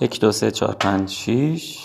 یک دو سه چهار پنج شیش.